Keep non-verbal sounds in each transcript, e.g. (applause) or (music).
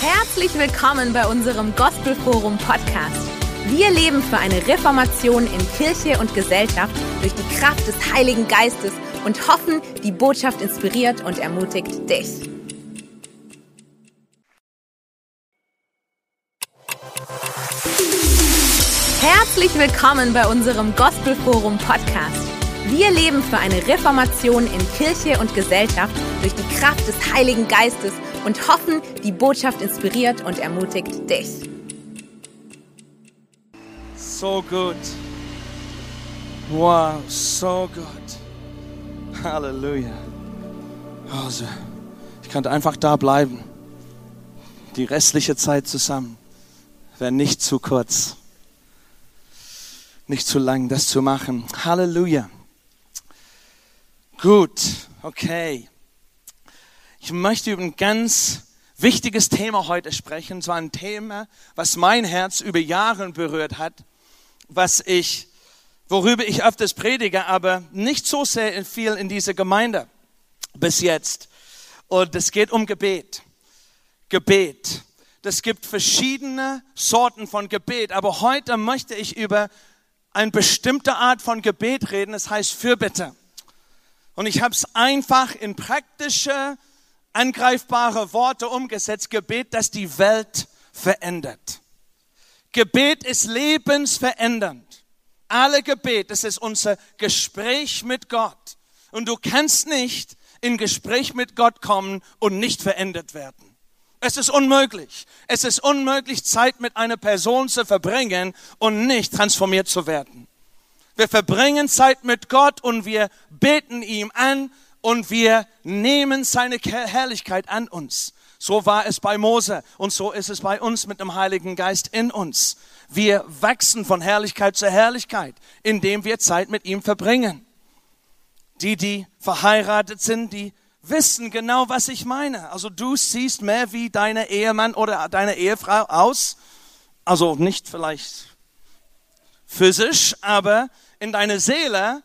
Herzlich willkommen bei unserem Gospelforum Podcast. Wir leben für eine Reformation in Kirche und Gesellschaft durch die Kraft des Heiligen Geistes und hoffen, die Botschaft inspiriert und ermutigt dich. Herzlich willkommen bei unserem Gospelforum Podcast. Wir leben für eine Reformation in Kirche und Gesellschaft durch die Kraft des Heiligen Geistes und hoffen, die Botschaft inspiriert und ermutigt dich. So gut. Wow, so gut. Halleluja. Also, ich könnte einfach da bleiben. Die restliche Zeit zusammen wäre nicht zu kurz. Nicht zu lang, das zu machen. Halleluja. Gut, okay. Ich möchte über ein ganz wichtiges Thema heute sprechen. Und zwar ein Thema, was mein Herz über Jahre berührt hat, was ich, worüber ich öfters predige, aber nicht so sehr viel in dieser Gemeinde bis jetzt. Und es geht um Gebet. Gebet. Es gibt verschiedene Sorten von Gebet, aber heute möchte ich über eine bestimmte Art von Gebet reden, das heißt Fürbitte. Und ich habe es einfach in praktische, angreifbare Worte umgesetzt. Gebet, das die Welt verändert. Gebet ist lebensverändernd. Alle Gebet, das ist unser Gespräch mit Gott. Und du kannst nicht in Gespräch mit Gott kommen und nicht verändert werden. Es ist unmöglich. Es ist unmöglich, Zeit mit einer Person zu verbringen und nicht transformiert zu werden. Wir verbringen Zeit mit Gott und wir beten ihm an und wir nehmen seine Herrlichkeit an uns. So war es bei Mose und so ist es bei uns mit dem Heiligen Geist in uns. Wir wachsen von Herrlichkeit zu Herrlichkeit, indem wir Zeit mit ihm verbringen. Die, die verheiratet sind, die wissen genau, was ich meine. Also du siehst mehr wie deine Ehemann oder deine Ehefrau aus. Also nicht vielleicht physisch, aber in deiner Seele,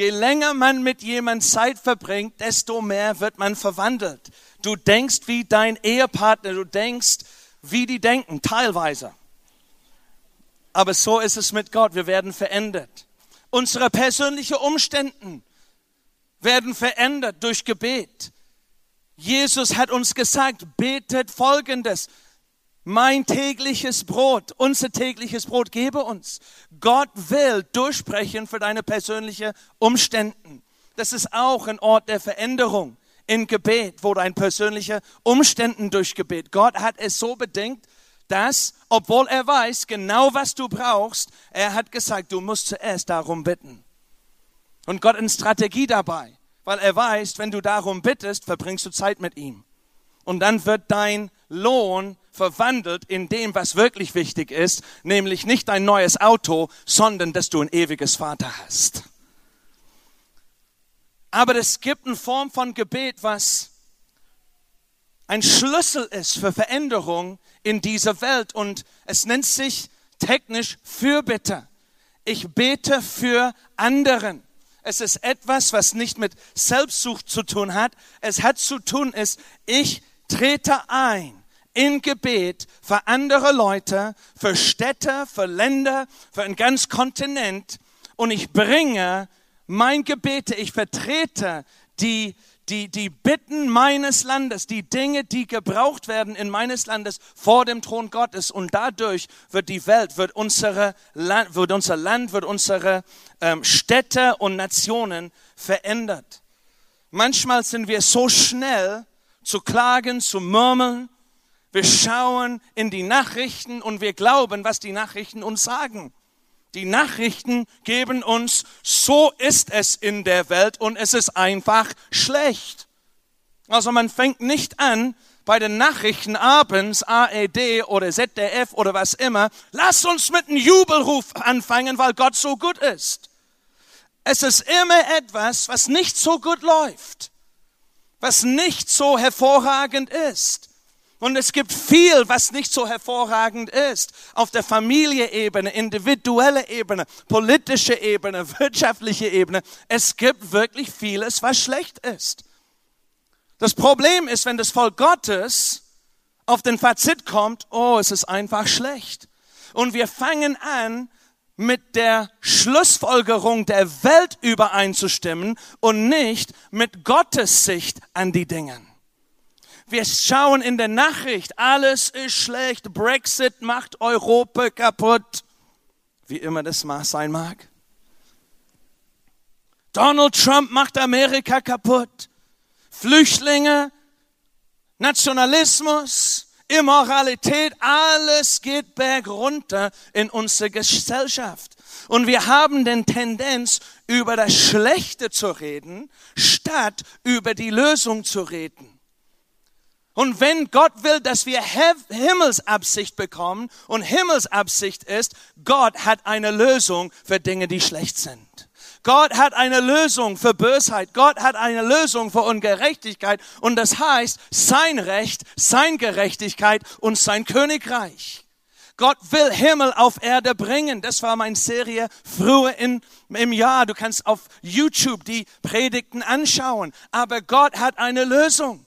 je länger man mit jemandem Zeit verbringt, desto mehr wird man verwandelt. Du denkst wie dein Ehepartner, du denkst, wie die denken, teilweise. Aber so ist es mit Gott, wir werden verändert. Unsere persönlichen Umstände werden verändert durch Gebet. Jesus hat uns gesagt, betet Folgendes mein tägliches Brot, unser tägliches Brot gebe uns. Gott will durchsprechen für deine persönlichen Umständen. Das ist auch ein Ort der Veränderung in Gebet, wo dein persönliche Umständen durch Gebet. Gott hat es so bedingt, dass, obwohl er weiß genau, was du brauchst, er hat gesagt, du musst zuerst darum bitten. Und Gott eine Strategie dabei, weil er weiß, wenn du darum bittest, verbringst du Zeit mit ihm. Und dann wird dein Lohn verwandelt in dem, was wirklich wichtig ist, nämlich nicht dein neues Auto, sondern dass du ein ewiges Vater hast. Aber es gibt eine Form von Gebet, was ein Schlüssel ist für Veränderung in dieser Welt und es nennt sich technisch Fürbitte. Ich bete für anderen. Es ist etwas, was nicht mit Selbstsucht zu tun hat. Es hat zu tun ist, ich trete ein in Gebet für andere Leute, für Städte, für Länder, für einen ganz Kontinent und ich bringe mein Gebete, ich vertrete die, die, die Bitten meines Landes, die Dinge, die gebraucht werden in meines Landes vor dem Thron Gottes und dadurch wird die Welt, wird, unsere Land, wird unser Land, wird unsere ähm, Städte und Nationen verändert. Manchmal sind wir so schnell zu klagen, zu murmeln, wir schauen in die Nachrichten und wir glauben, was die Nachrichten uns sagen. Die Nachrichten geben uns, so ist es in der Welt und es ist einfach schlecht. Also man fängt nicht an, bei den Nachrichten abends, AED oder ZDF oder was immer, lass uns mit einem Jubelruf anfangen, weil Gott so gut ist. Es ist immer etwas, was nicht so gut läuft, was nicht so hervorragend ist. Und es gibt viel, was nicht so hervorragend ist. Auf der Familieebene, individuelle Ebene, politische Ebene, wirtschaftliche Ebene. Es gibt wirklich vieles, was schlecht ist. Das Problem ist, wenn das Volk Gottes auf den Fazit kommt, oh, es ist einfach schlecht. Und wir fangen an, mit der Schlussfolgerung der Welt übereinzustimmen und nicht mit Gottes Sicht an die Dinge. Wir schauen in der Nachricht, alles ist schlecht, Brexit macht Europa kaputt, wie immer das sein mag. Donald Trump macht Amerika kaputt. Flüchtlinge, Nationalismus, Immoralität, alles geht bergunter in unserer Gesellschaft. Und wir haben den Tendenz, über das Schlechte zu reden, statt über die Lösung zu reden. Und wenn Gott will, dass wir Himmelsabsicht bekommen und Himmelsabsicht ist, Gott hat eine Lösung für Dinge, die schlecht sind. Gott hat eine Lösung für Bösheit. Gott hat eine Lösung für Ungerechtigkeit. Und das heißt, sein Recht, sein Gerechtigkeit und sein Königreich. Gott will Himmel auf Erde bringen. Das war meine Serie früher in, im Jahr. Du kannst auf YouTube die Predigten anschauen. Aber Gott hat eine Lösung.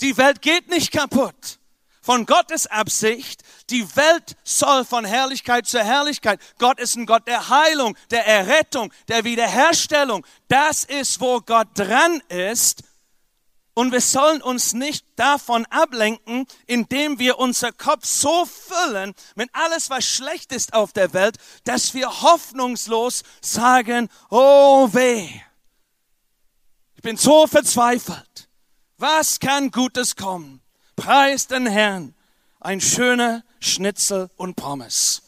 Die Welt geht nicht kaputt von Gottes Absicht. Die Welt soll von Herrlichkeit zu Herrlichkeit. Gott ist ein Gott der Heilung, der Errettung, der Wiederherstellung. Das ist, wo Gott dran ist. Und wir sollen uns nicht davon ablenken, indem wir unser Kopf so füllen mit alles, was schlecht ist auf der Welt, dass wir hoffnungslos sagen, oh weh, ich bin so verzweifelt. Was kann Gutes kommen? Preis den Herrn. Ein schöner Schnitzel und Pommes.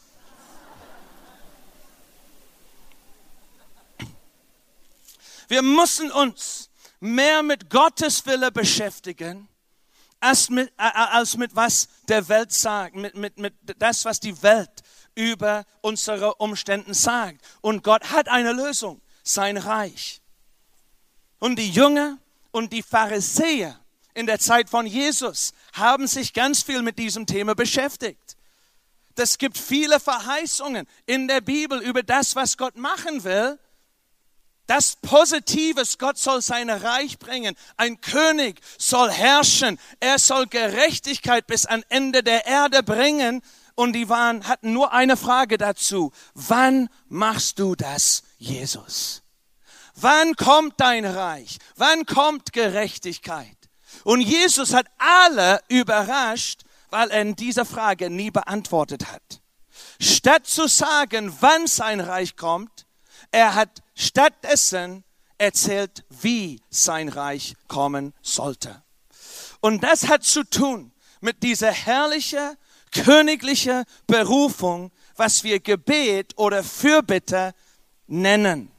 Wir müssen uns mehr mit Gottes Wille beschäftigen, als mit, äh, als mit was der Welt sagt, mit, mit, mit das, was die Welt über unsere Umstände sagt. Und Gott hat eine Lösung, sein Reich. Und die Jünger und die Pharisäer in der Zeit von Jesus haben sich ganz viel mit diesem Thema beschäftigt. Es gibt viele Verheißungen in der Bibel über das, was Gott machen will. Das Positives, Gott soll sein Reich bringen. Ein König soll herrschen. Er soll Gerechtigkeit bis an Ende der Erde bringen. Und die waren, hatten nur eine Frage dazu. Wann machst du das, Jesus? Wann kommt dein Reich? Wann kommt Gerechtigkeit? Und Jesus hat alle überrascht, weil er in dieser Frage nie beantwortet hat. Statt zu sagen, wann sein Reich kommt, er hat stattdessen erzählt, wie sein Reich kommen sollte. Und das hat zu tun mit dieser herrlichen, königlichen Berufung, was wir Gebet oder Fürbitte nennen.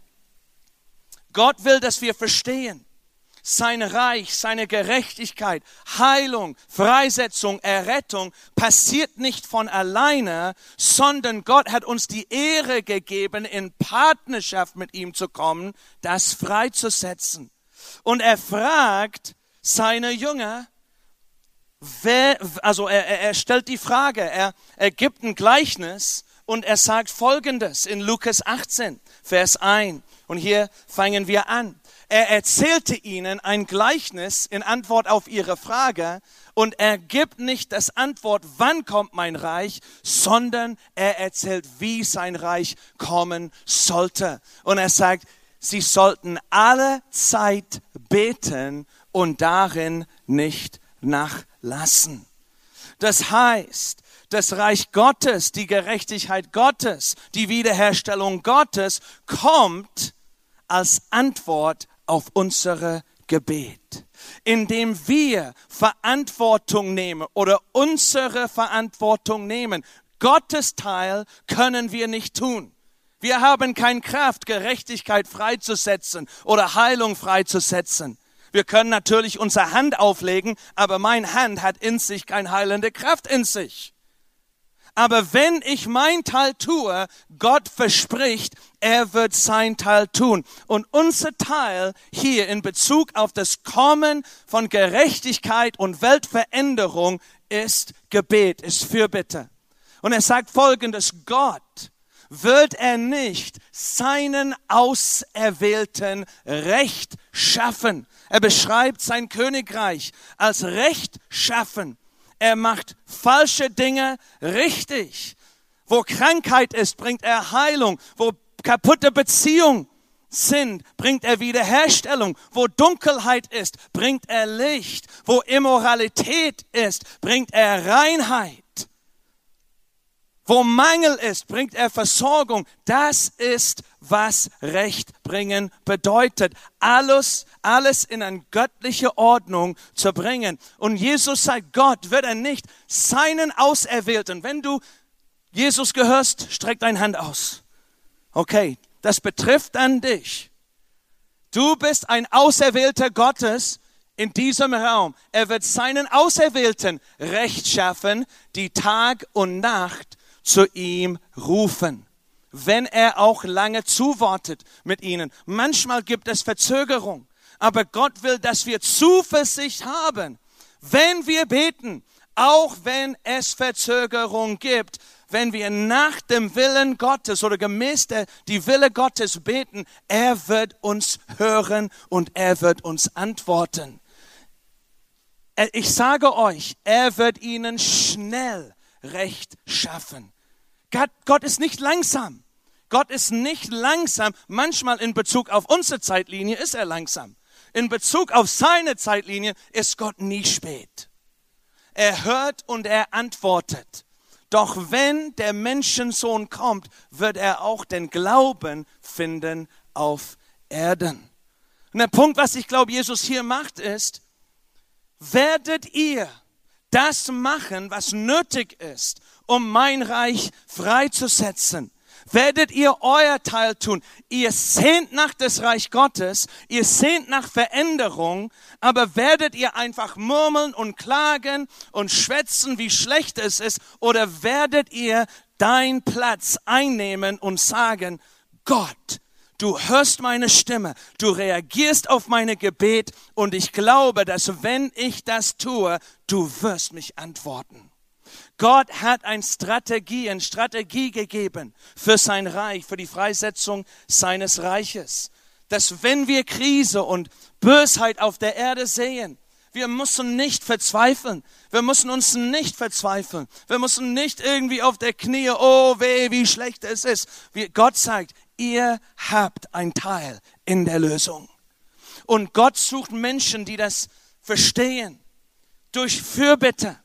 Gott will, dass wir verstehen, sein Reich, seine Gerechtigkeit, Heilung, Freisetzung, Errettung passiert nicht von alleine, sondern Gott hat uns die Ehre gegeben, in Partnerschaft mit ihm zu kommen, das freizusetzen. Und er fragt seine Jünger, wer, also er, er stellt die Frage, er, er gibt ein Gleichnis und er sagt Folgendes in Lukas 18, Vers 1. Und hier fangen wir an. Er erzählte ihnen ein Gleichnis in Antwort auf ihre Frage und er gibt nicht das Antwort, wann kommt mein Reich, sondern er erzählt, wie sein Reich kommen sollte. Und er sagt, sie sollten alle Zeit beten und darin nicht nachlassen. Das heißt, das Reich Gottes, die Gerechtigkeit Gottes, die Wiederherstellung Gottes kommt als Antwort auf unsere Gebet, indem wir Verantwortung nehmen oder unsere Verantwortung nehmen. Gottes Teil können wir nicht tun. Wir haben keine Kraft, Gerechtigkeit freizusetzen oder Heilung freizusetzen. Wir können natürlich unsere Hand auflegen, aber mein Hand hat in sich keine heilende Kraft in sich. Aber wenn ich mein Teil tue, Gott verspricht, er wird sein Teil tun. Und unser Teil hier in Bezug auf das Kommen von Gerechtigkeit und Weltveränderung ist Gebet, ist Fürbitte. Und er sagt folgendes, Gott wird er nicht seinen Auserwählten Recht schaffen. Er beschreibt sein Königreich als Recht schaffen Er macht falsche Dinge richtig. Wo Krankheit ist, bringt er Heilung. Wo kaputte Beziehung sind, bringt er Wiederherstellung. Wo Dunkelheit ist, bringt er Licht. Wo Immoralität ist, bringt er Reinheit. Wo Mangel ist, bringt er Versorgung. Das ist, was Recht bringen bedeutet. Alles, alles in eine göttliche Ordnung zu bringen. Und Jesus sagt, Gott wird er nicht seinen Auserwählten. Wenn du Jesus gehörst, streck deine Hand aus. Okay, das betrifft dann dich. Du bist ein Auserwählter Gottes in diesem Raum. Er wird seinen Auserwählten Recht schaffen, die Tag und Nacht zu ihm rufen, wenn er auch lange zuwartet mit ihnen. Manchmal gibt es Verzögerung, aber Gott will, dass wir Zuversicht haben, wenn wir beten, auch wenn es Verzögerung gibt, wenn wir nach dem Willen Gottes oder gemäß der die Wille Gottes beten, er wird uns hören und er wird uns antworten. Ich sage euch, er wird ihnen schnell Recht schaffen. Gott, Gott ist nicht langsam. Gott ist nicht langsam. Manchmal in Bezug auf unsere Zeitlinie ist er langsam. In Bezug auf seine Zeitlinie ist Gott nie spät. Er hört und er antwortet. Doch wenn der Menschensohn kommt, wird er auch den Glauben finden auf Erden. Und der Punkt, was ich glaube, Jesus hier macht, ist, werdet ihr das machen, was nötig ist, um mein Reich freizusetzen. Werdet ihr euer Teil tun. Ihr sehnt nach des Reich Gottes, ihr sehnt nach Veränderung, aber werdet ihr einfach murmeln und klagen und schwätzen, wie schlecht es ist, oder werdet ihr dein Platz einnehmen und sagen, Gott, du hörst meine Stimme, du reagierst auf meine Gebet und ich glaube, dass wenn ich das tue, du wirst mich antworten. Gott hat eine Strategie, eine Strategie gegeben für sein Reich, für die Freisetzung seines Reiches. Dass wenn wir Krise und Bösheit auf der Erde sehen, wir müssen nicht verzweifeln. Wir müssen uns nicht verzweifeln. Wir müssen nicht irgendwie auf der Knie, oh weh, wie schlecht es ist. Wie Gott sagt, ihr habt ein Teil in der Lösung. Und Gott sucht Menschen, die das verstehen. Durch Fürbitte,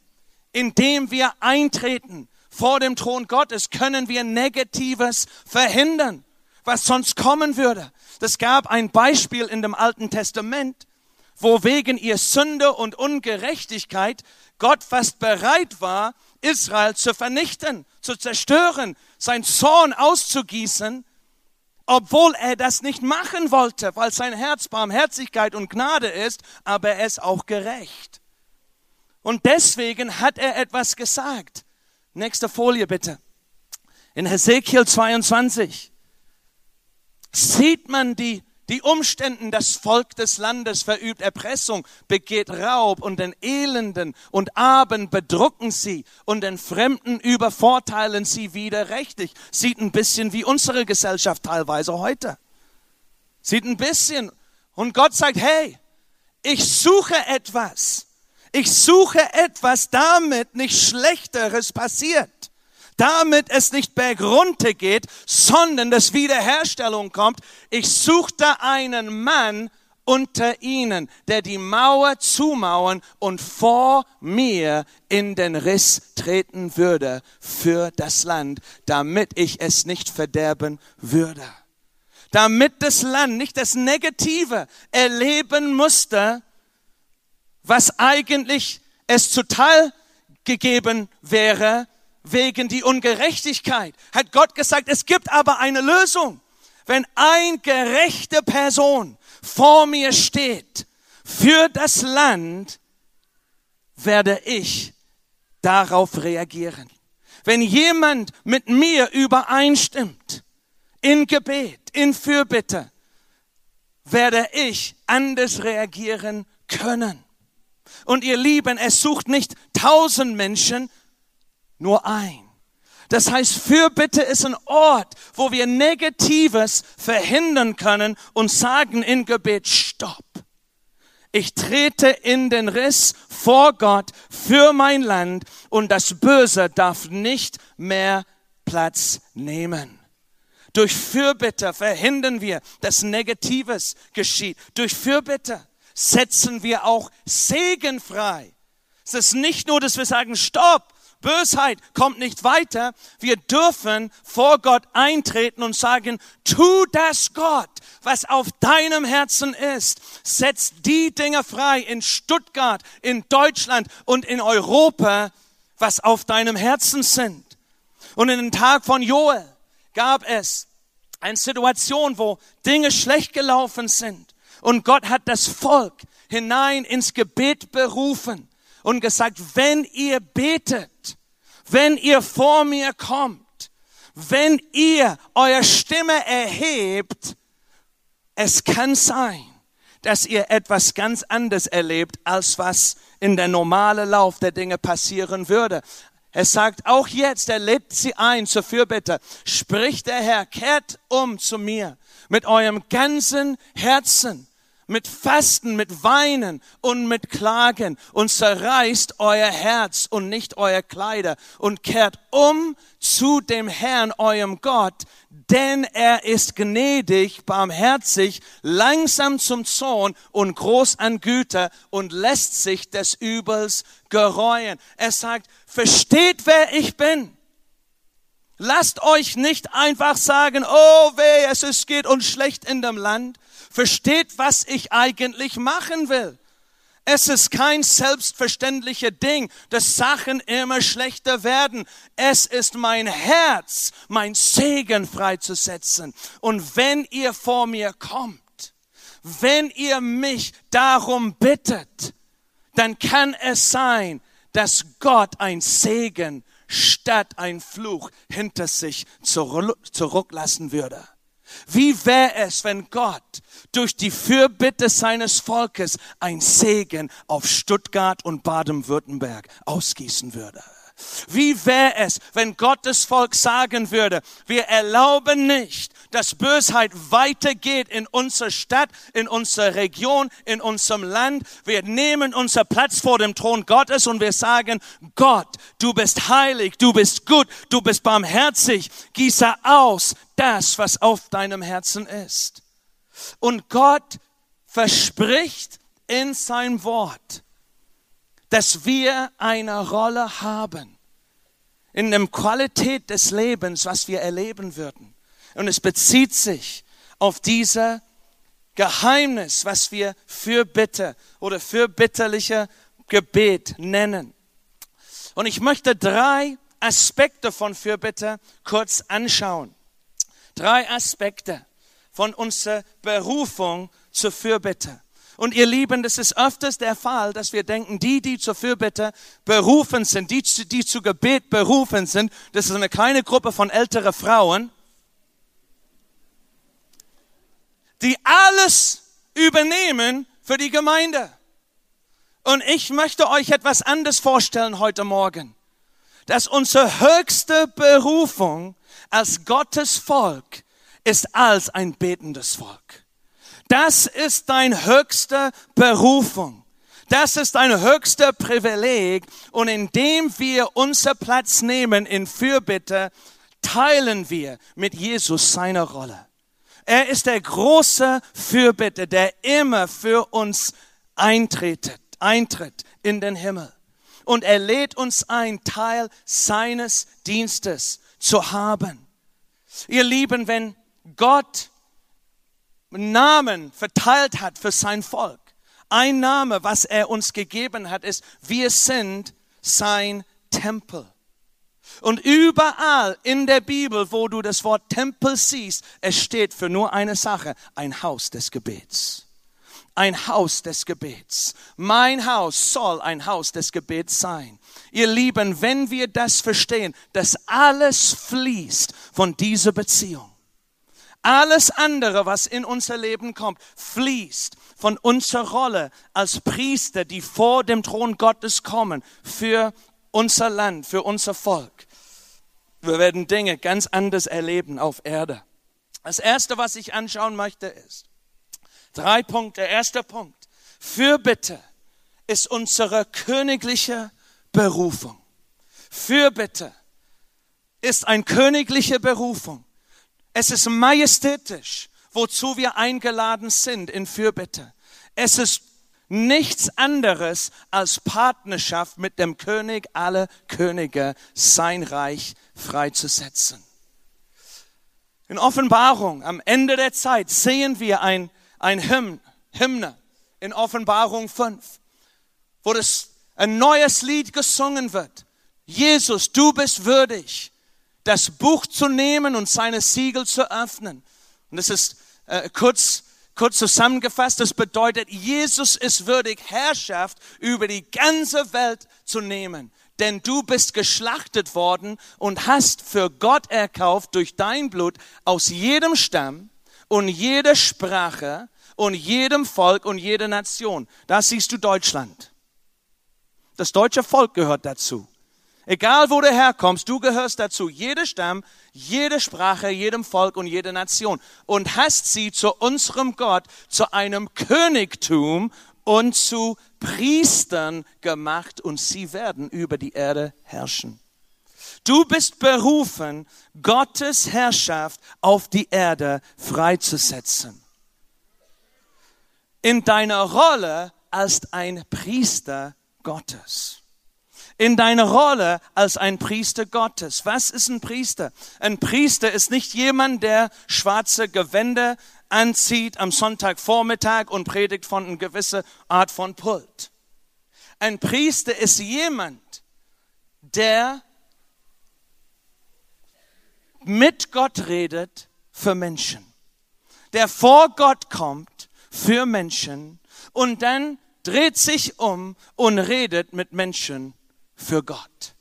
indem wir eintreten vor dem Thron Gottes, können wir Negatives verhindern, was sonst kommen würde. Es gab ein Beispiel in dem Alten Testament, wo wegen ihr Sünde und Ungerechtigkeit Gott fast bereit war, Israel zu vernichten, zu zerstören, sein Zorn auszugießen, obwohl er das nicht machen wollte, weil sein Herz Barmherzigkeit und Gnade ist, aber er ist auch gerecht. Und deswegen hat er etwas gesagt. Nächste Folie bitte. In Hesekiel 22 sieht man die die Umständen, das Volk des Landes verübt Erpressung, begeht Raub und den Elenden und Armen bedrucken sie und den Fremden übervorteilen sie widerrechtlich. Sieht ein bisschen wie unsere Gesellschaft teilweise heute. Sieht ein bisschen. Und Gott sagt, hey, ich suche etwas. Ich suche etwas, damit nicht Schlechteres passiert damit es nicht bergunter geht, sondern dass Wiederherstellung kommt. Ich suchte einen Mann unter ihnen, der die Mauer zumauern und vor mir in den Riss treten würde für das Land, damit ich es nicht verderben würde. Damit das Land nicht das Negative erleben musste, was eigentlich es zuteil gegeben wäre, wegen die Ungerechtigkeit. Hat Gott gesagt, es gibt aber eine Lösung. Wenn ein gerechte Person vor mir steht für das Land, werde ich darauf reagieren. Wenn jemand mit mir übereinstimmt, in Gebet, in Fürbitte, werde ich anders reagieren können. Und ihr Lieben, es sucht nicht tausend Menschen, nur ein. Das heißt, Fürbitte ist ein Ort, wo wir Negatives verhindern können und sagen in Gebet, stopp. Ich trete in den Riss vor Gott für mein Land und das Böse darf nicht mehr Platz nehmen. Durch Fürbitte verhindern wir, dass Negatives geschieht. Durch Fürbitte setzen wir auch Segen frei. Es ist nicht nur, dass wir sagen, stopp, Bösheit kommt nicht weiter. Wir dürfen vor Gott eintreten und sagen, tu das Gott, was auf deinem Herzen ist. Setz die Dinge frei in Stuttgart, in Deutschland und in Europa, was auf deinem Herzen sind. Und in den Tag von Joel gab es eine Situation, wo Dinge schlecht gelaufen sind. Und Gott hat das Volk hinein ins Gebet berufen und gesagt, wenn ihr betet, wenn ihr vor mir kommt, wenn ihr eure Stimme erhebt, es kann sein, dass ihr etwas ganz anderes erlebt, als was in der normale Lauf der Dinge passieren würde. Er sagt, auch jetzt, er lädt sie ein zur Fürbitte. Spricht der Herr, kehrt um zu mir mit eurem ganzen Herzen mit Fasten, mit Weinen und mit Klagen und zerreißt euer Herz und nicht euer Kleider und kehrt um zu dem Herrn, eurem Gott, denn er ist gnädig, barmherzig, langsam zum Zorn und groß an Güter und lässt sich des Übels gereuen. Er sagt, versteht, wer ich bin. Lasst euch nicht einfach sagen, oh weh, es geht uns schlecht in dem Land. Versteht, was ich eigentlich machen will. Es ist kein selbstverständliches Ding, dass Sachen immer schlechter werden. Es ist mein Herz, mein Segen freizusetzen. Und wenn ihr vor mir kommt, wenn ihr mich darum bittet, dann kann es sein, dass Gott ein Segen statt ein Fluch hinter sich zurücklassen würde. Wie wäre es, wenn Gott durch die Fürbitte seines Volkes ein Segen auf Stuttgart und Baden-Württemberg ausgießen würde? Wie wäre es, wenn Gottes Volk sagen würde, wir erlauben nicht, dass Bösheit weitergeht in unserer Stadt, in unserer Region, in unserem Land. Wir nehmen unser Platz vor dem Thron Gottes und wir sagen, Gott, du bist heilig, du bist gut, du bist barmherzig. Gieße aus das, was auf deinem Herzen ist. Und Gott verspricht in sein Wort, dass wir eine Rolle haben in der Qualität des Lebens, was wir erleben würden. Und es bezieht sich auf dieser Geheimnis, was wir für Bitte oder für bitterliche Gebet nennen. Und ich möchte drei Aspekte von Fürbitte kurz anschauen. Drei Aspekte von unserer Berufung zur Fürbitte. Und ihr Lieben, das ist öfters der Fall, dass wir denken, die, die zur Fürbitte berufen sind, die, die zu Gebet berufen sind, das ist eine kleine Gruppe von älteren Frauen, die alles übernehmen für die Gemeinde. Und ich möchte euch etwas anderes vorstellen heute Morgen, dass unsere höchste Berufung als Gottes Volk ist als ein betendes Volk. Das ist dein höchste Berufung. Das ist ein höchster Privileg. Und indem wir unser Platz nehmen in Fürbitte, teilen wir mit Jesus seine Rolle. Er ist der große Fürbitte, der immer für uns eintritt, eintritt in den Himmel. Und er lädt uns ein, Teil seines Dienstes zu haben. Ihr Lieben, wenn Gott Namen verteilt hat für sein Volk. Ein Name, was er uns gegeben hat, ist, wir sind sein Tempel. Und überall in der Bibel, wo du das Wort Tempel siehst, es steht für nur eine Sache, ein Haus des Gebets. Ein Haus des Gebets. Mein Haus soll ein Haus des Gebets sein. Ihr Lieben, wenn wir das verstehen, dass alles fließt von dieser Beziehung alles andere, was in unser Leben kommt, fließt von unserer Rolle als Priester, die vor dem Thron Gottes kommen, für unser Land, für unser Volk. Wir werden Dinge ganz anders erleben auf Erde. Das erste, was ich anschauen möchte, ist drei Punkte. Erster Punkt. Fürbitte ist unsere königliche Berufung. Fürbitte ist eine königliche Berufung. Es ist majestätisch, wozu wir eingeladen sind in Fürbitte. Es ist nichts anderes als Partnerschaft mit dem König aller Könige, sein Reich freizusetzen. In Offenbarung, am Ende der Zeit, sehen wir ein, ein Hymn, Hymne in Offenbarung 5, wo das ein neues Lied gesungen wird. Jesus, du bist würdig, das Buch zu nehmen und seine Siegel zu öffnen. Und das ist äh, kurz, kurz zusammengefasst, das bedeutet, Jesus ist würdig, Herrschaft über die ganze Welt zu nehmen. Denn du bist geschlachtet worden und hast für Gott erkauft durch dein Blut aus jedem Stamm und jeder Sprache und jedem Volk und jeder Nation. Da siehst du Deutschland. Das deutsche Volk gehört dazu. Egal wo du herkommst, du gehörst dazu. Jeder Stamm, jede Sprache, jedem Volk und jede Nation. Und hast sie zu unserem Gott, zu einem Königtum und zu Priestern gemacht und sie werden über die Erde herrschen. Du bist berufen, Gottes Herrschaft auf die Erde freizusetzen. In deiner Rolle als ein Priester Gottes in deine Rolle als ein Priester Gottes. Was ist ein Priester? Ein Priester ist nicht jemand, der schwarze Gewänder anzieht am Sonntagvormittag und predigt von einer gewissen Art von Pult. Ein Priester ist jemand, der mit Gott redet für Menschen, der vor Gott kommt für Menschen und dann dreht sich um und redet mit Menschen für Gott.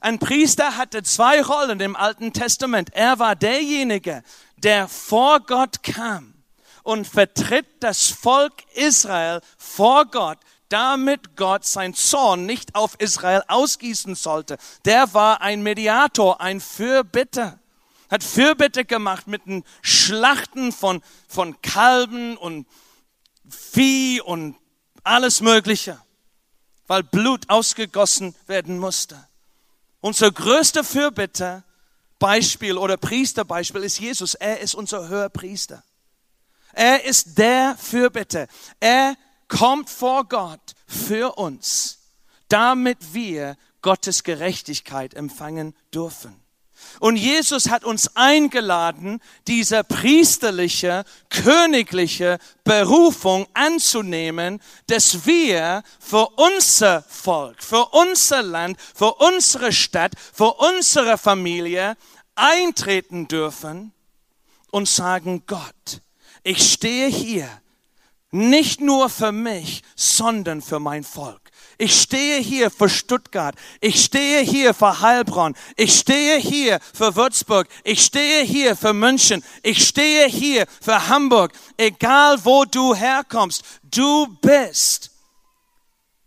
Ein Priester hatte zwei Rollen im Alten Testament. Er war derjenige, der vor Gott kam und vertritt das Volk Israel vor Gott, damit Gott sein Zorn nicht auf Israel ausgießen sollte. Der war ein Mediator, ein Fürbitter. Hat Fürbitte gemacht mit den Schlachten von, von Kalben und Vieh und alles Mögliche weil Blut ausgegossen werden musste. Unser größter Fürbitter, Beispiel oder Priesterbeispiel ist Jesus. Er ist unser höherer Priester. Er ist der Fürbitter. Er kommt vor Gott für uns, damit wir Gottes Gerechtigkeit empfangen dürfen. Und Jesus hat uns eingeladen, diese priesterliche, königliche Berufung anzunehmen, dass wir für unser Volk, für unser Land, für unsere Stadt, für unsere Familie eintreten dürfen und sagen, Gott, ich stehe hier nicht nur für mich, sondern für mein Volk. Ich stehe hier für Stuttgart. Ich stehe hier für Heilbronn. Ich stehe hier für Würzburg. Ich stehe hier für München. Ich stehe hier für Hamburg. Egal wo du herkommst, du bist,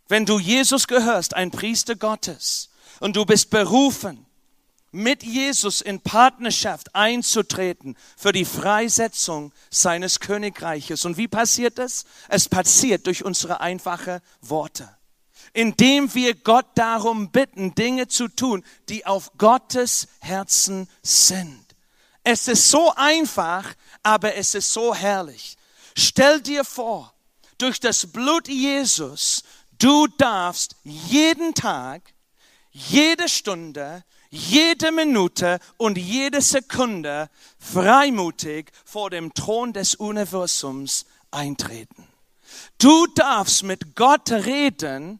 wenn du Jesus gehörst, ein Priester Gottes. Und du bist berufen, mit Jesus in Partnerschaft einzutreten für die Freisetzung seines Königreiches. Und wie passiert das? Es passiert durch unsere einfache Worte indem wir Gott darum bitten, Dinge zu tun, die auf Gottes Herzen sind. Es ist so einfach, aber es ist so herrlich. Stell dir vor, durch das Blut Jesus, du darfst jeden Tag, jede Stunde, jede Minute und jede Sekunde freimutig vor dem Thron des Universums eintreten. Du darfst mit Gott reden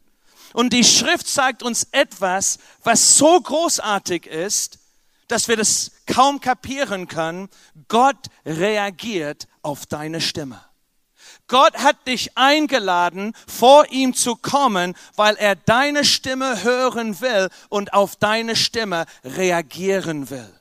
und die Schrift sagt uns etwas, was so großartig ist, dass wir das kaum kapieren können. Gott reagiert auf deine Stimme. Gott hat dich eingeladen, vor ihm zu kommen, weil er deine Stimme hören will und auf deine Stimme reagieren will.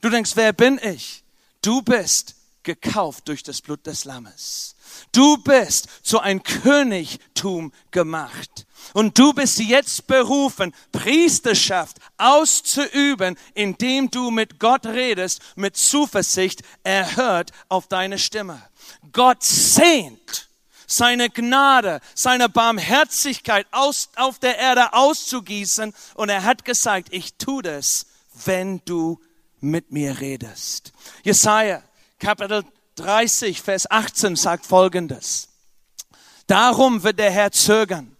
Du denkst, wer bin ich? Du bist gekauft durch das Blut des Lammes. Du bist zu ein Königtum gemacht. Und du bist jetzt berufen, Priesterschaft auszuüben, indem du mit Gott redest, mit Zuversicht. Er hört auf deine Stimme. Gott sehnt seine Gnade, seine Barmherzigkeit aus, auf der Erde auszugießen. Und er hat gesagt, ich tu das, wenn du mit mir redest. Jesaja, Kapitel 30, Vers 18 sagt Folgendes. Darum wird der Herr zögern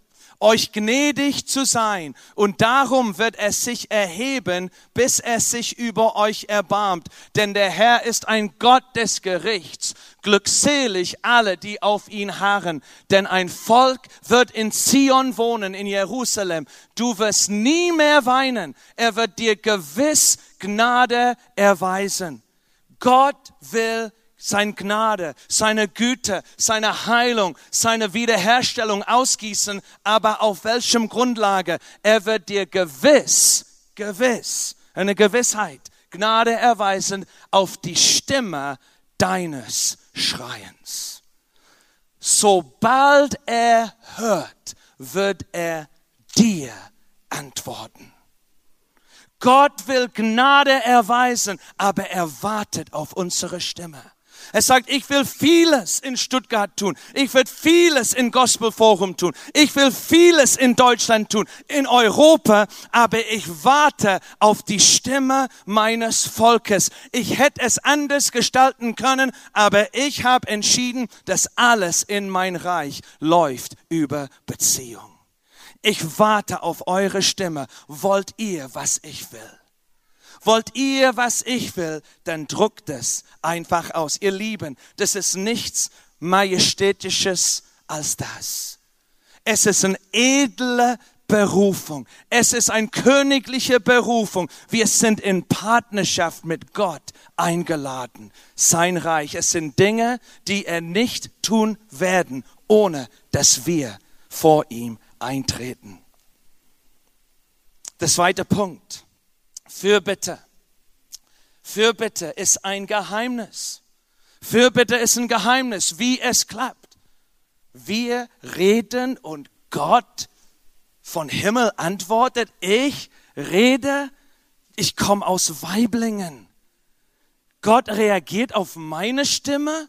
euch gnädig zu sein. Und darum wird er sich erheben, bis er sich über euch erbarmt. Denn der Herr ist ein Gott des Gerichts. Glückselig alle, die auf ihn harren. Denn ein Volk wird in Zion wohnen, in Jerusalem. Du wirst nie mehr weinen. Er wird dir gewiss Gnade erweisen. Gott will sein Gnade, seine Güte, seine Heilung, seine Wiederherstellung ausgießen, aber auf welchem Grundlage? Er wird dir gewiss, gewiss, eine Gewissheit, Gnade erweisen auf die Stimme deines Schreiens. Sobald er hört, wird er dir antworten. Gott will Gnade erweisen, aber er wartet auf unsere Stimme. Er sagt, ich will vieles in Stuttgart tun. Ich will vieles in Gospel Forum tun. Ich will vieles in Deutschland tun, in Europa, aber ich warte auf die Stimme meines Volkes. Ich hätte es anders gestalten können, aber ich habe entschieden, dass alles in mein Reich läuft über Beziehung. Ich warte auf eure Stimme. Wollt ihr, was ich will? Wollt ihr, was ich will, dann druckt es einfach aus. Ihr Lieben, das ist nichts Majestätisches als das. Es ist eine edle Berufung. Es ist eine königliche Berufung. Wir sind in Partnerschaft mit Gott eingeladen. Sein Reich. Es sind Dinge, die er nicht tun werden, ohne dass wir vor ihm eintreten. Der zweite Punkt. Fürbitte. Fürbitte ist ein Geheimnis. Fürbitte ist ein Geheimnis, wie es klappt. Wir reden und Gott von Himmel antwortet, ich rede, ich komme aus Weiblingen. Gott reagiert auf meine Stimme.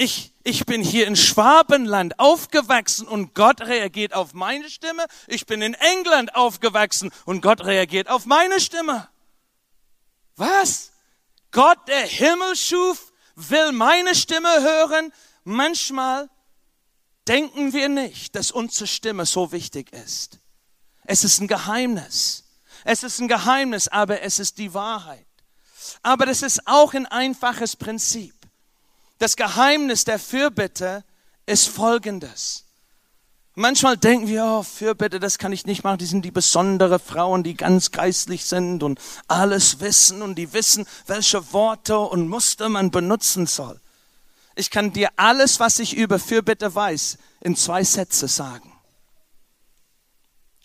Ich, ich bin hier in Schwabenland aufgewachsen und Gott reagiert auf meine Stimme. Ich bin in England aufgewachsen und Gott reagiert auf meine Stimme. Was? Gott, der Himmel schuf, will meine Stimme hören? Manchmal denken wir nicht, dass unsere Stimme so wichtig ist. Es ist ein Geheimnis. Es ist ein Geheimnis, aber es ist die Wahrheit. Aber das ist auch ein einfaches Prinzip. Das Geheimnis der Fürbitte ist folgendes. Manchmal denken wir, oh, Fürbitte, das kann ich nicht machen. Die sind die besondere Frauen, die ganz geistlich sind und alles wissen und die wissen, welche Worte und Muster man benutzen soll. Ich kann dir alles, was ich über Fürbitte weiß, in zwei Sätze sagen.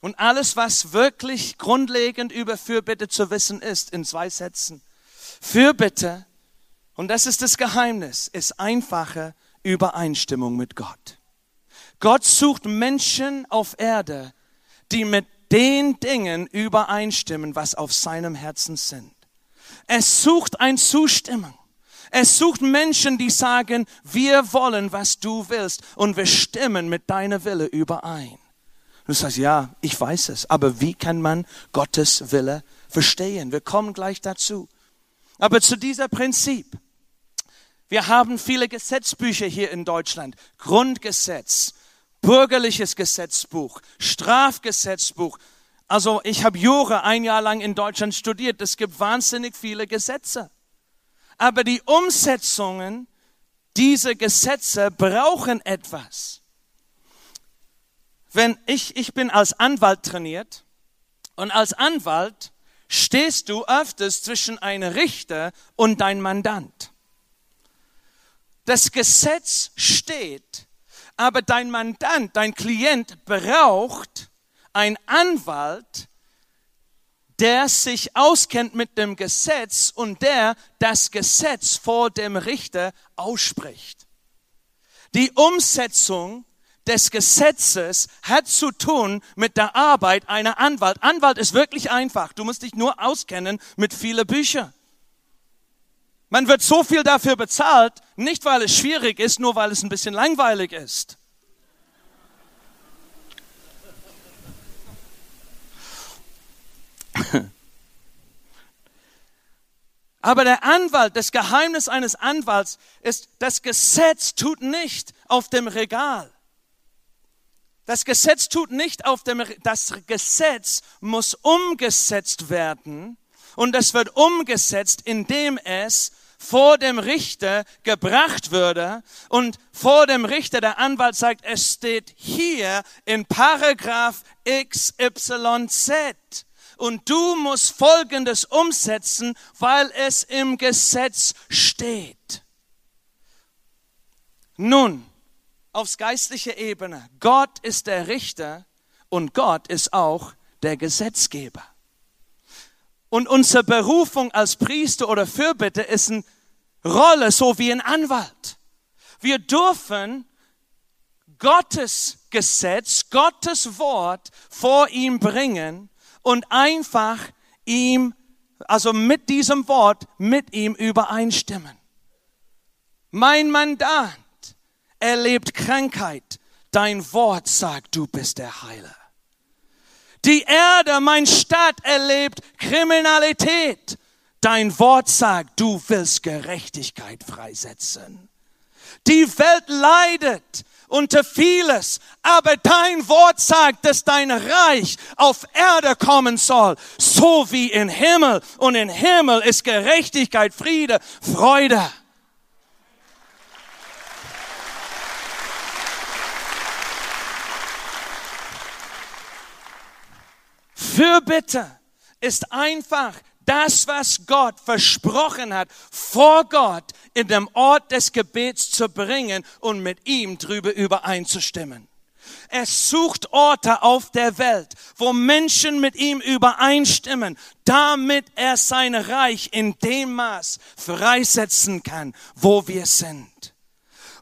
Und alles, was wirklich grundlegend über Fürbitte zu wissen ist, in zwei Sätzen. Fürbitte und das ist das Geheimnis, ist einfache Übereinstimmung mit Gott. Gott sucht Menschen auf Erde, die mit den Dingen übereinstimmen, was auf seinem Herzen sind. Es sucht ein Zustimmung. Es sucht Menschen, die sagen, wir wollen, was du willst und wir stimmen mit deiner Wille überein. Du sagst, ja, ich weiß es, aber wie kann man Gottes Wille verstehen? Wir kommen gleich dazu. Aber zu dieser Prinzip. Wir haben viele Gesetzbücher hier in Deutschland. Grundgesetz, bürgerliches Gesetzbuch, Strafgesetzbuch. Also ich habe Jura ein Jahr lang in Deutschland studiert. Es gibt wahnsinnig viele Gesetze. Aber die Umsetzungen dieser Gesetze brauchen etwas. Wenn ich, ich bin als Anwalt trainiert und als Anwalt stehst du öfters zwischen einem Richter und dein Mandant. Das Gesetz steht, aber dein Mandant, dein Klient braucht einen Anwalt, der sich auskennt mit dem Gesetz und der das Gesetz vor dem Richter ausspricht. Die Umsetzung des Gesetzes hat zu tun mit der Arbeit einer Anwalt. Anwalt ist wirklich einfach. Du musst dich nur auskennen mit vielen Büchern. Man wird so viel dafür bezahlt, nicht weil es schwierig ist, nur weil es ein bisschen langweilig ist. (laughs) Aber der Anwalt, das Geheimnis eines Anwalts ist, das Gesetz tut nicht auf dem Regal. Das Gesetz tut nicht auf dem, das Gesetz muss umgesetzt werden und es wird umgesetzt, indem es vor dem Richter gebracht würde und vor dem Richter der Anwalt sagt, es steht hier in Paragraph XYZ und du musst Folgendes umsetzen, weil es im Gesetz steht. Nun, aufs geistliche Ebene, Gott ist der Richter und Gott ist auch der Gesetzgeber. Und unsere Berufung als Priester oder Fürbitte ist eine Rolle so wie ein Anwalt. Wir dürfen Gottes Gesetz, Gottes Wort vor ihm bringen und einfach ihm, also mit diesem Wort, mit ihm übereinstimmen. Mein Mandant erlebt Krankheit. Dein Wort sagt, du bist der Heiler. Die Erde, mein Stadt, erlebt Kriminalität. Dein Wort sagt, du willst Gerechtigkeit freisetzen. Die Welt leidet unter vieles. Aber dein Wort sagt, dass dein Reich auf Erde kommen soll, so wie in Himmel. Und in Himmel ist Gerechtigkeit, Friede, Freude. Fürbitte ist einfach das, was Gott versprochen hat, vor Gott in dem Ort des Gebets zu bringen und mit ihm drüber übereinzustimmen. Er sucht Orte auf der Welt, wo Menschen mit ihm übereinstimmen, damit er sein Reich in dem Maß freisetzen kann, wo wir sind.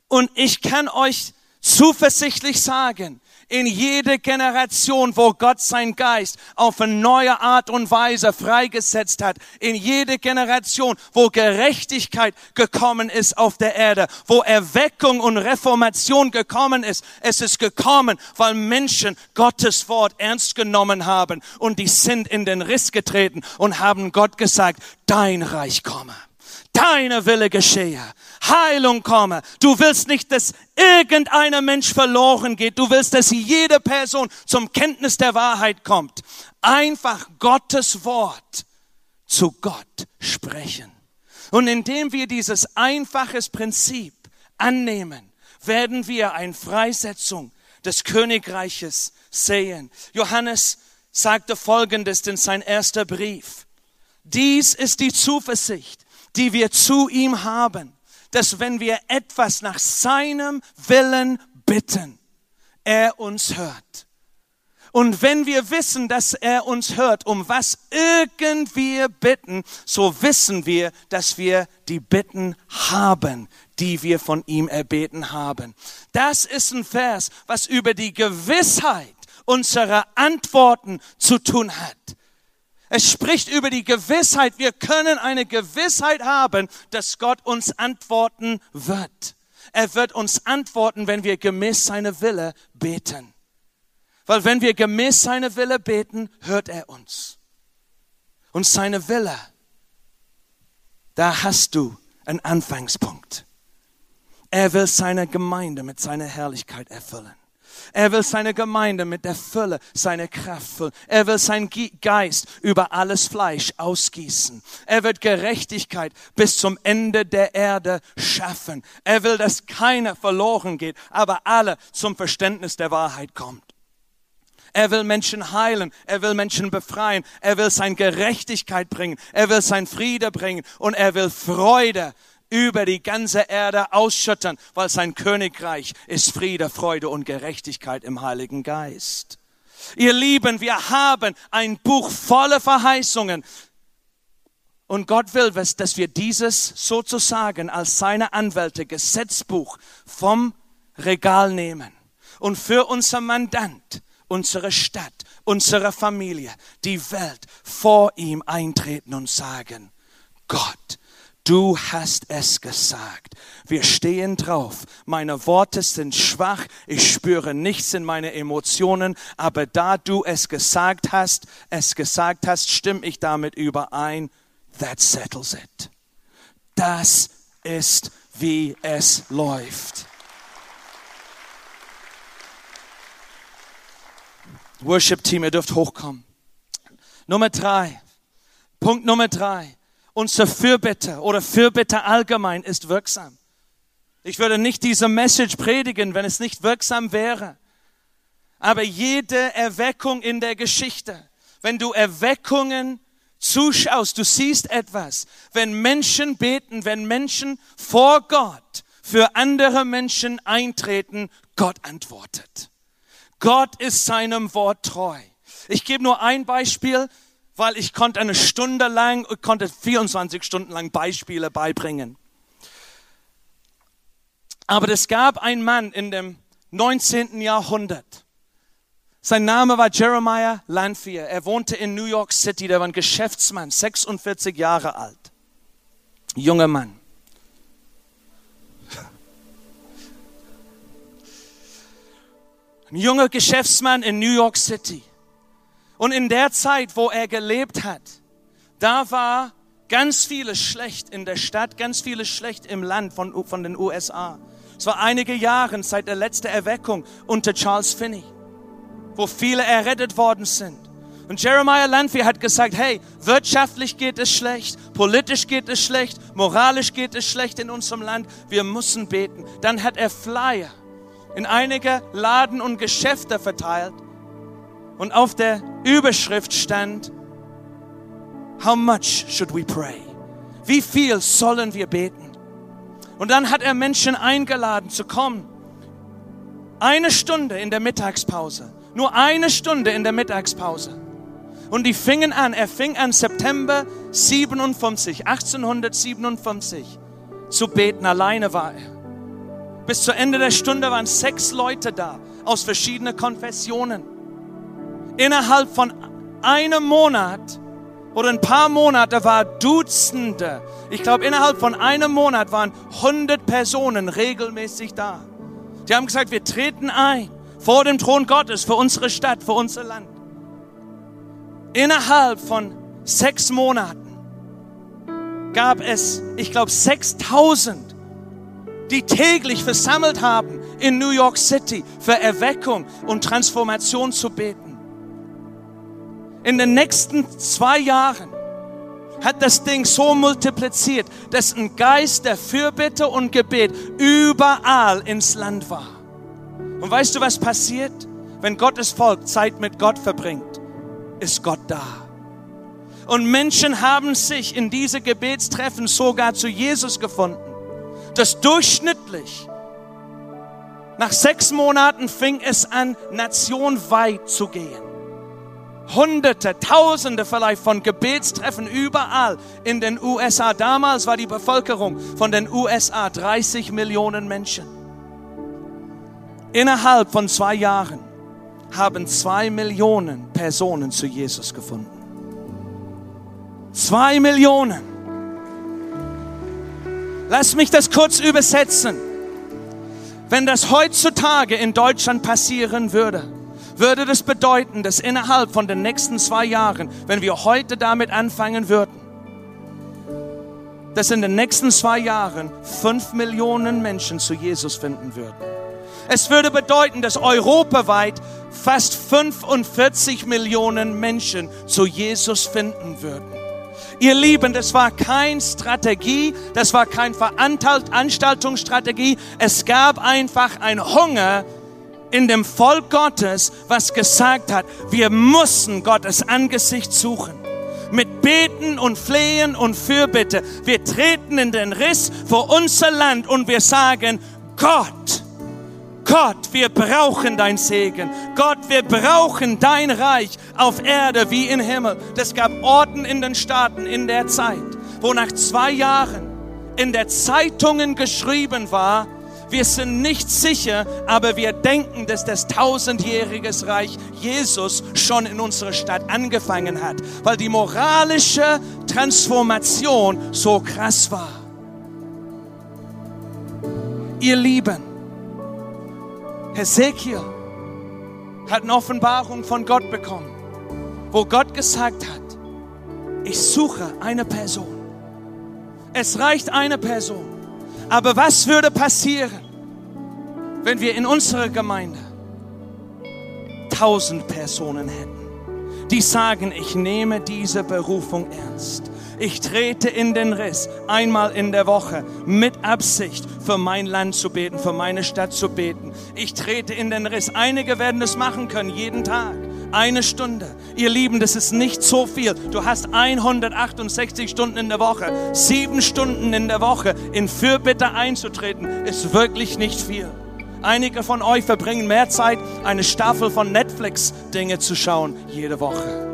Und ich kann euch zuversichtlich sagen, in jede Generation, wo Gott sein Geist auf eine neue Art und Weise freigesetzt hat, in jede Generation, wo Gerechtigkeit gekommen ist auf der Erde, wo Erweckung und Reformation gekommen ist, es ist gekommen, weil Menschen Gottes Wort ernst genommen haben und die sind in den Riss getreten und haben Gott gesagt, dein Reich komme deine Wille geschehe, Heilung komme. Du willst nicht, dass irgendeiner Mensch verloren geht. Du willst, dass jede Person zum Kenntnis der Wahrheit kommt. Einfach Gottes Wort zu Gott sprechen. Und indem wir dieses einfaches Prinzip annehmen, werden wir eine Freisetzung des Königreiches sehen. Johannes sagte Folgendes in sein erster Brief. Dies ist die Zuversicht, die wir zu ihm haben, dass wenn wir etwas nach seinem Willen bitten, er uns hört. Und wenn wir wissen, dass er uns hört, um was irgend wir bitten, so wissen wir, dass wir die Bitten haben, die wir von ihm erbeten haben. Das ist ein Vers, was über die Gewissheit unserer Antworten zu tun hat. Es spricht über die Gewissheit. Wir können eine Gewissheit haben, dass Gott uns antworten wird. Er wird uns antworten, wenn wir gemäß seiner Wille beten. Weil wenn wir gemäß seiner Wille beten, hört er uns. Und seine Wille, da hast du einen Anfangspunkt. Er will seine Gemeinde mit seiner Herrlichkeit erfüllen. Er will seine Gemeinde mit der Fülle seiner Kraft füllen. Er will seinen Geist über alles Fleisch ausgießen. Er wird Gerechtigkeit bis zum Ende der Erde schaffen. Er will, dass keiner verloren geht, aber alle zum Verständnis der Wahrheit kommt. Er will Menschen heilen, er will Menschen befreien, er will seine Gerechtigkeit bringen, er will sein Friede bringen und er will Freude über die ganze Erde ausschütten, weil sein Königreich ist Friede, Freude und Gerechtigkeit im Heiligen Geist. Ihr Lieben, wir haben ein Buch voller Verheißungen. Und Gott will, dass wir dieses sozusagen als seine Anwälte Gesetzbuch vom Regal nehmen und für unser Mandant, unsere Stadt, unsere Familie, die Welt vor ihm eintreten und sagen, Gott, Du hast es gesagt. Wir stehen drauf. Meine Worte sind schwach. Ich spüre nichts in meine Emotionen. Aber da du es gesagt hast, es gesagt hast, stimme ich damit überein. That settles it. Das ist, wie es läuft. Worship Team, ihr dürft hochkommen. Nummer drei. Punkt Nummer drei. Unser Fürbitte oder Fürbitte allgemein ist wirksam. Ich würde nicht diese Message predigen, wenn es nicht wirksam wäre. Aber jede Erweckung in der Geschichte, wenn du Erweckungen zuschaust, du siehst etwas. Wenn Menschen beten, wenn Menschen vor Gott für andere Menschen eintreten, Gott antwortet. Gott ist seinem Wort treu. Ich gebe nur ein Beispiel weil ich konnte eine Stunde lang, konnte 24 Stunden lang Beispiele beibringen. Aber es gab einen Mann in dem 19. Jahrhundert. Sein Name war Jeremiah Lanphier. Er wohnte in New York City. Der war ein Geschäftsmann, 46 Jahre alt. Junger Mann. Ein junger Geschäftsmann in New York City. Und in der Zeit, wo er gelebt hat, da war ganz vieles schlecht in der Stadt, ganz vieles schlecht im Land von, von den USA. Es war einige Jahre seit der letzten Erweckung unter Charles Finney, wo viele errettet worden sind. Und Jeremiah Lanphier hat gesagt, hey, wirtschaftlich geht es schlecht, politisch geht es schlecht, moralisch geht es schlecht in unserem Land, wir müssen beten. Dann hat er Flyer in einige Laden und Geschäfte verteilt und auf der Überschrift stand, How much should we pray? Wie viel sollen wir beten? Und dann hat er Menschen eingeladen zu kommen. Eine Stunde in der Mittagspause. Nur eine Stunde in der Mittagspause. Und die fingen an, er fing an September 57, 1857 zu beten. Alleine war er. Bis zu Ende der Stunde waren sechs Leute da aus verschiedenen Konfessionen innerhalb von einem Monat oder ein paar Monate war Dutzende. Ich glaube, innerhalb von einem Monat waren 100 Personen regelmäßig da. Die haben gesagt, wir treten ein vor dem Thron Gottes für unsere Stadt, für unser Land. Innerhalb von sechs Monaten gab es, ich glaube, 6000, die täglich versammelt haben in New York City für Erweckung und Transformation zu beten in den nächsten zwei Jahren hat das Ding so multipliziert, dass ein Geist der Fürbitte und Gebet überall ins Land war. Und weißt du, was passiert? Wenn Gottes Volk Zeit mit Gott verbringt, ist Gott da. Und Menschen haben sich in diese Gebetstreffen sogar zu Jesus gefunden. Das durchschnittlich nach sechs Monaten fing es an, nationweit zu gehen. Hunderte, Tausende vielleicht von Gebetstreffen überall in den USA. Damals war die Bevölkerung von den USA 30 Millionen Menschen. Innerhalb von zwei Jahren haben zwei Millionen Personen zu Jesus gefunden. Zwei Millionen. Lass mich das kurz übersetzen. Wenn das heutzutage in Deutschland passieren würde, würde das bedeuten, dass innerhalb von den nächsten zwei Jahren, wenn wir heute damit anfangen würden, dass in den nächsten zwei Jahren fünf Millionen Menschen zu Jesus finden würden. Es würde bedeuten, dass europaweit fast 45 Millionen Menschen zu Jesus finden würden. Ihr Lieben, das war keine Strategie, das war keine Veranstaltungsstrategie. Es gab einfach ein Hunger in dem Volk Gottes, was gesagt hat, wir müssen Gottes Angesicht suchen. Mit Beten und Flehen und Fürbitte. Wir treten in den Riss vor unser Land und wir sagen, Gott, Gott, wir brauchen dein Segen. Gott, wir brauchen dein Reich auf Erde wie im Himmel. Das gab Orten in den Staaten in der Zeit, wo nach zwei Jahren in der Zeitungen geschrieben war, Wir sind nicht sicher, aber wir denken, dass das tausendjährige Reich Jesus schon in unserer Stadt angefangen hat, weil die moralische Transformation so krass war. Ihr Lieben, Hesekiel hat eine Offenbarung von Gott bekommen, wo Gott gesagt hat, ich suche eine Person. Es reicht eine Person. Aber was würde passieren, wenn wir in unserer Gemeinde tausend Personen hätten, die sagen, ich nehme diese Berufung ernst. Ich trete in den Riss einmal in der Woche mit Absicht für mein Land zu beten, für meine Stadt zu beten. Ich trete in den Riss. Einige werden das machen können, jeden Tag. Eine Stunde. Ihr Lieben, das ist nicht so viel. Du hast 168 Stunden in der Woche. Sieben Stunden in der Woche in Fürbitte einzutreten, ist wirklich nicht viel. Einige von euch verbringen mehr Zeit, eine Staffel von Netflix-Dinge zu schauen jede Woche.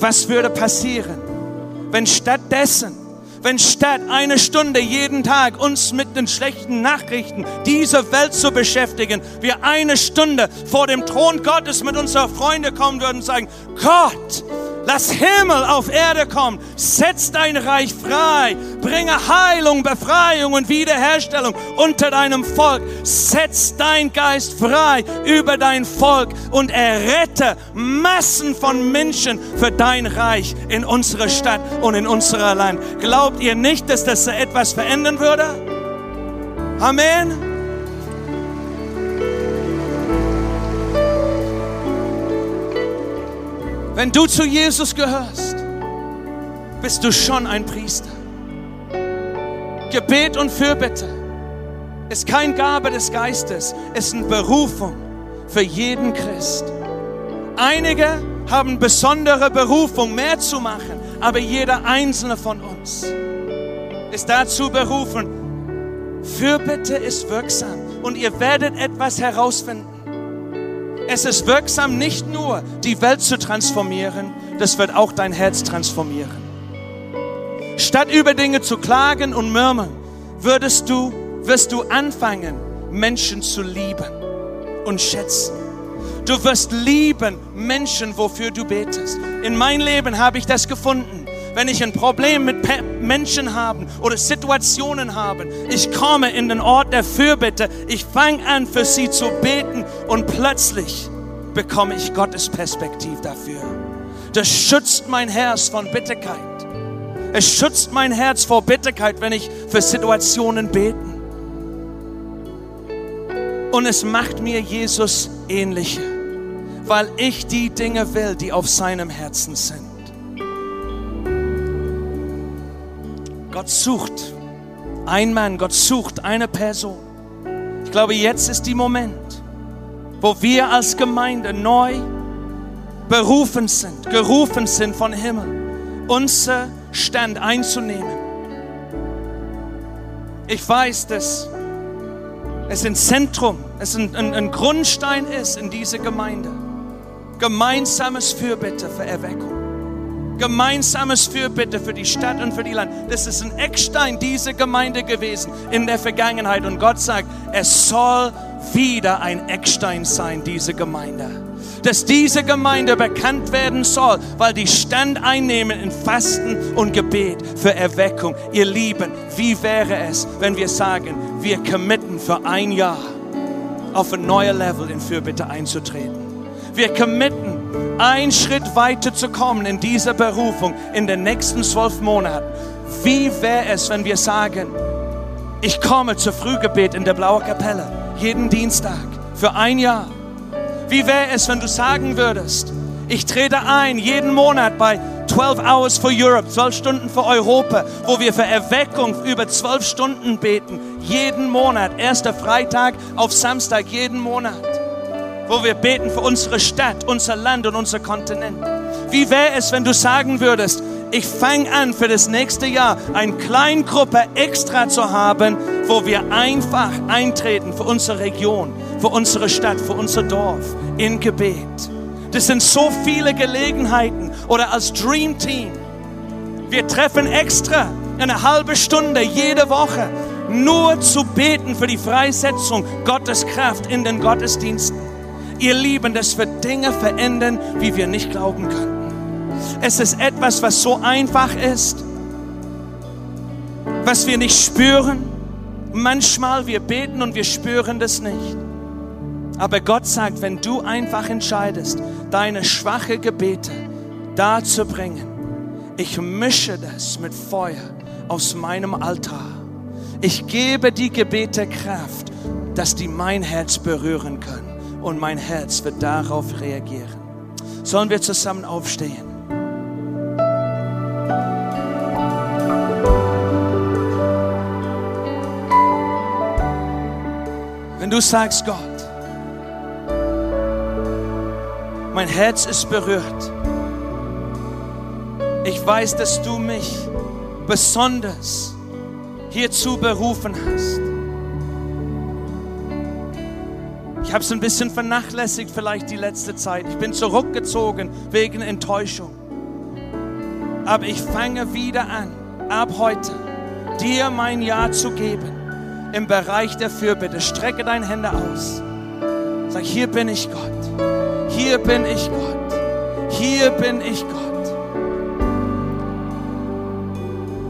Was würde passieren, wenn stattdessen wenn statt eine Stunde jeden Tag uns mit den schlechten Nachrichten dieser Welt zu beschäftigen, wir eine Stunde vor dem Thron Gottes mit unseren Freunden kommen würden und sagen, Gott, Lass Himmel auf Erde kommen. Setz dein Reich frei. Bringe Heilung, Befreiung und Wiederherstellung unter deinem Volk. Setz dein Geist frei über dein Volk und errette Massen von Menschen für dein Reich in unserer Stadt und in unserem Land. Glaubt ihr nicht, dass das etwas verändern würde? Amen. Wenn du zu Jesus gehörst, bist du schon ein Priester. Gebet und Fürbitte ist kein Gabe des Geistes, ist eine Berufung für jeden Christ. Einige haben besondere Berufung, mehr zu machen, aber jeder einzelne von uns ist dazu berufen. Fürbitte ist wirksam und ihr werdet etwas herausfinden. Es ist wirksam, nicht nur die Welt zu transformieren, das wird auch dein Herz transformieren. Statt über Dinge zu klagen und murmeln, würdest du, wirst du anfangen, Menschen zu lieben und schätzen. Du wirst lieben Menschen, wofür du betest. In meinem Leben habe ich das gefunden. Wenn ich ein Problem mit Menschen habe oder Situationen habe, ich komme in den Ort der Fürbitte, ich fange an, für sie zu beten und plötzlich bekomme ich Gottes Perspektiv dafür. Das schützt mein Herz von Bitterkeit. Es schützt mein Herz vor Bitterkeit, wenn ich für Situationen beten. Und es macht mir Jesus ähnlicher, weil ich die Dinge will, die auf seinem Herzen sind. Gott sucht ein Mann, Gott sucht eine Person. Ich glaube, jetzt ist die Moment, wo wir als Gemeinde neu berufen sind, gerufen sind von Himmel, unser Stand einzunehmen. Ich weiß, dass es ein Zentrum, es ein, ein, ein Grundstein ist in dieser Gemeinde. Gemeinsames Fürbitte für Erweckung. Gemeinsames Fürbitte für die Stadt und für die Land. Das ist ein Eckstein dieser Gemeinde gewesen in der Vergangenheit. Und Gott sagt, es soll wieder ein Eckstein sein, diese Gemeinde. Dass diese Gemeinde bekannt werden soll, weil die Stand einnehmen in Fasten und Gebet für Erweckung. Ihr Lieben, wie wäre es, wenn wir sagen, wir committen für ein Jahr auf ein neues Level in Fürbitte einzutreten. Wir committen, einen Schritt weiter zu kommen in dieser Berufung in den nächsten zwölf Monaten. Wie wäre es, wenn wir sagen, ich komme zur Frühgebet in der Blaue Kapelle jeden Dienstag für ein Jahr. Wie wäre es, wenn du sagen würdest, ich trete ein jeden Monat bei 12 Hours for Europe, 12 Stunden für Europa, wo wir für Erweckung über 12 Stunden beten, jeden Monat, erster Freitag auf Samstag, jeden Monat, wo wir beten für unsere Stadt, unser Land und unser Kontinent. Wie wäre es, wenn du sagen würdest, ich fange an für das nächste Jahr eine Kleingruppe extra zu haben, wo wir einfach eintreten für unsere Region, für unsere Stadt, für unser Dorf in Gebet. Das sind so viele Gelegenheiten oder als Dream Team. Wir treffen extra eine halbe Stunde jede Woche nur zu beten für die Freisetzung Gottes Kraft in den Gottesdiensten. Ihr Lieben, das wird Dinge verändern, wie wir nicht glauben könnten. Es ist etwas, was so einfach ist, was wir nicht spüren. Manchmal wir beten und wir spüren das nicht. Aber Gott sagt, wenn du einfach entscheidest, deine schwache Gebete darzubringen, ich mische das mit Feuer aus meinem Altar. Ich gebe die Gebete Kraft, dass die mein Herz berühren können und mein Herz wird darauf reagieren. Sollen wir zusammen aufstehen? Wenn du sagst, Gott, mein Herz ist berührt. Ich weiß, dass du mich besonders hierzu berufen hast. Ich habe es ein bisschen vernachlässigt vielleicht die letzte Zeit. Ich bin zurückgezogen wegen Enttäuschung. Aber ich fange wieder an, ab heute, dir mein Ja zu geben im Bereich der Fürbitte. Strecke deine Hände aus. Sag, hier bin ich Gott. Hier bin ich Gott. Hier bin ich Gott.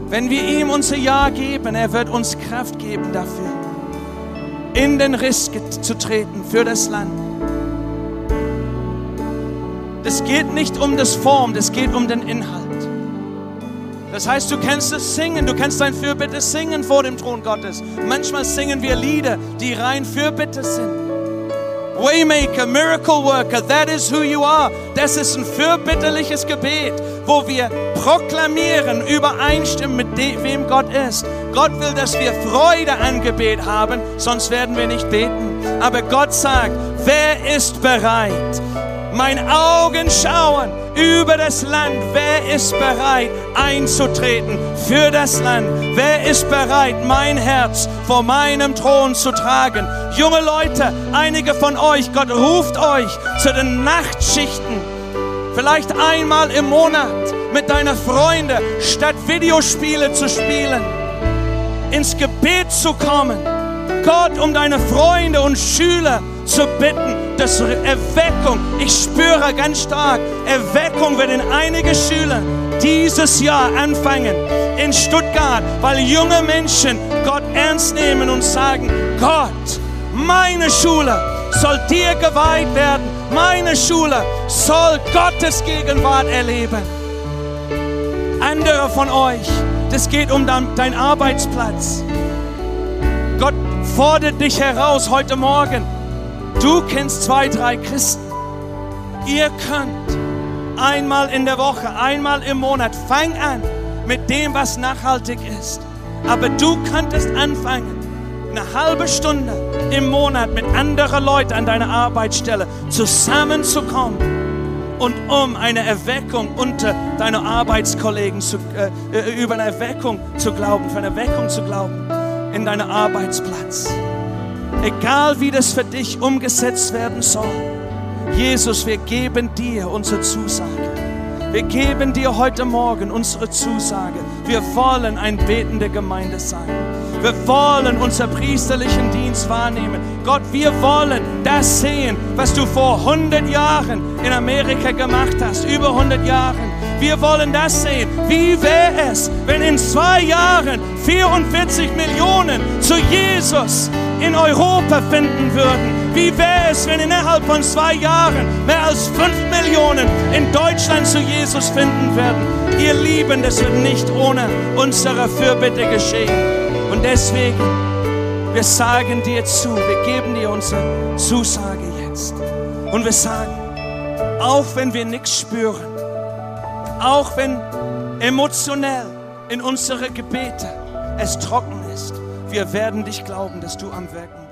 Wenn wir ihm unser Ja geben, er wird uns Kraft geben dafür, in den Riss zu treten für das Land. Es geht nicht um das Form, es geht um den Inhalt. Das heißt, du kannst es singen, du kannst dein Fürbitte singen vor dem Thron Gottes. Manchmal singen wir Lieder, die rein Fürbitte sind. Waymaker, Miracle Worker, that is who you are. Das ist ein fürbitterliches Gebet, wo wir proklamieren, übereinstimmen mit dem, wem Gott ist. Gott will, dass wir Freude an Gebet haben, sonst werden wir nicht beten. Aber Gott sagt, wer ist bereit? Mein Augen schauen über das Land. Wer ist bereit einzutreten für das Land? Wer ist bereit, mein Herz vor meinem Thron zu tragen? Junge Leute, einige von euch, Gott ruft euch zu den Nachtschichten. Vielleicht einmal im Monat mit deiner Freunde, statt Videospiele zu spielen, ins Gebet zu kommen. Gott um deine Freunde und Schüler zu bitten, dass Erweckung, ich spüre ganz stark, Erweckung wird in einige Schüler dieses Jahr anfangen in Stuttgart, weil junge Menschen Gott ernst nehmen und sagen, Gott, meine Schule soll dir geweiht werden, meine Schule soll Gottes Gegenwart erleben. Andere von euch, das geht um deinen Arbeitsplatz. Gott fordert dich heraus heute Morgen Du kennst zwei, drei Christen. Ihr könnt einmal in der Woche, einmal im Monat, fang an mit dem, was nachhaltig ist. Aber du könntest anfangen, eine halbe Stunde im Monat mit anderen Leuten an deiner Arbeitsstelle zusammenzukommen und um eine Erweckung unter deinen Arbeitskollegen zu, äh, äh über eine Erweckung zu glauben, für eine Erweckung zu glauben in deinem Arbeitsplatz egal wie das für dich umgesetzt werden soll. Jesus, wir geben dir unsere Zusage. Wir geben dir heute Morgen unsere Zusage. Wir wollen ein betende Gemeinde sein. Wir wollen unseren priesterlichen Dienst wahrnehmen. Gott, wir wollen das sehen, was du vor 100 Jahren in Amerika gemacht hast, über 100 Jahren. Wir wollen das sehen. Wie wäre es, wenn in zwei Jahren 44 Millionen zu Jesus in Europa finden würden? Wie wäre es, wenn innerhalb von zwei Jahren mehr als 5 Millionen in Deutschland zu Jesus finden werden? Ihr Lieben, das wird nicht ohne unsere Fürbitte geschehen. Und deswegen, wir sagen dir zu, wir geben dir unsere Zusage jetzt. Und wir sagen, auch wenn wir nichts spüren, auch wenn emotionell in unsere Gebete es trocken ist, wir werden dich glauben, dass du am Wirken